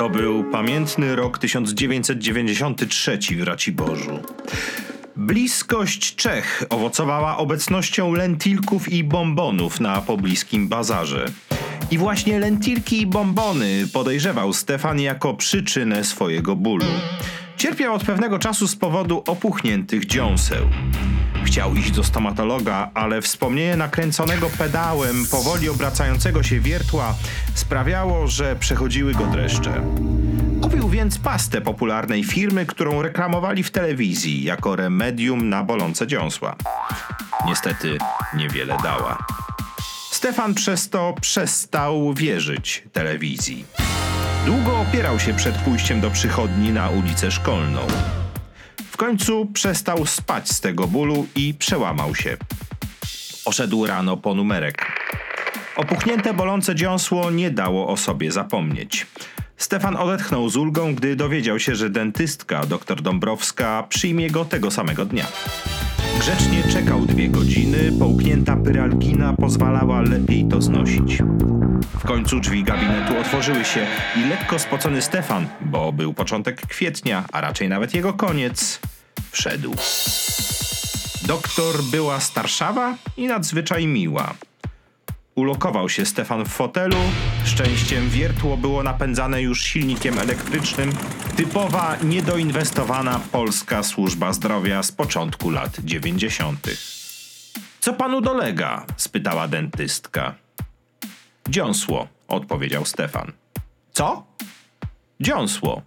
To był pamiętny rok 1993 w Raciborzu. Bliskość Czech owocowała obecnością lentilków i bombonów na pobliskim bazarze. I właśnie lentilki i bombony podejrzewał Stefan jako przyczynę swojego bólu. Cierpiał od pewnego czasu z powodu opuchniętych dziąseł. Chciał iść do stomatologa, ale wspomnienie nakręconego pedałem powoli obracającego się wiertła sprawiało, że przechodziły go dreszcze. Kupił więc pastę popularnej firmy, którą reklamowali w telewizji jako remedium na bolące dziąsła. Niestety niewiele dała. Stefan przez to przestał wierzyć telewizji. Długo opierał się przed pójściem do przychodni na ulicę Szkolną. W końcu przestał spać z tego bólu i przełamał się. Poszedł rano po numerek. Opuchnięte bolące dziąsło nie dało o sobie zapomnieć. Stefan odetchnął z ulgą, gdy dowiedział się, że dentystka dr Dąbrowska przyjmie go tego samego dnia. Grzecznie czekał dwie godziny, połknięta pyralgina pozwalała lepiej to znosić. W końcu drzwi gabinetu otworzyły się i lekko spocony Stefan, bo był początek kwietnia, a raczej nawet jego koniec, wszedł. Doktor była starszawa i nadzwyczaj miła. Ulokował się Stefan w fotelu. Szczęściem wiertło było napędzane już silnikiem elektrycznym. Typowa, niedoinwestowana polska służba zdrowia z początku lat 90. Co panu dolega? spytała dentystka. Dziąsło, odpowiedział Stefan. Co? Dziąsło.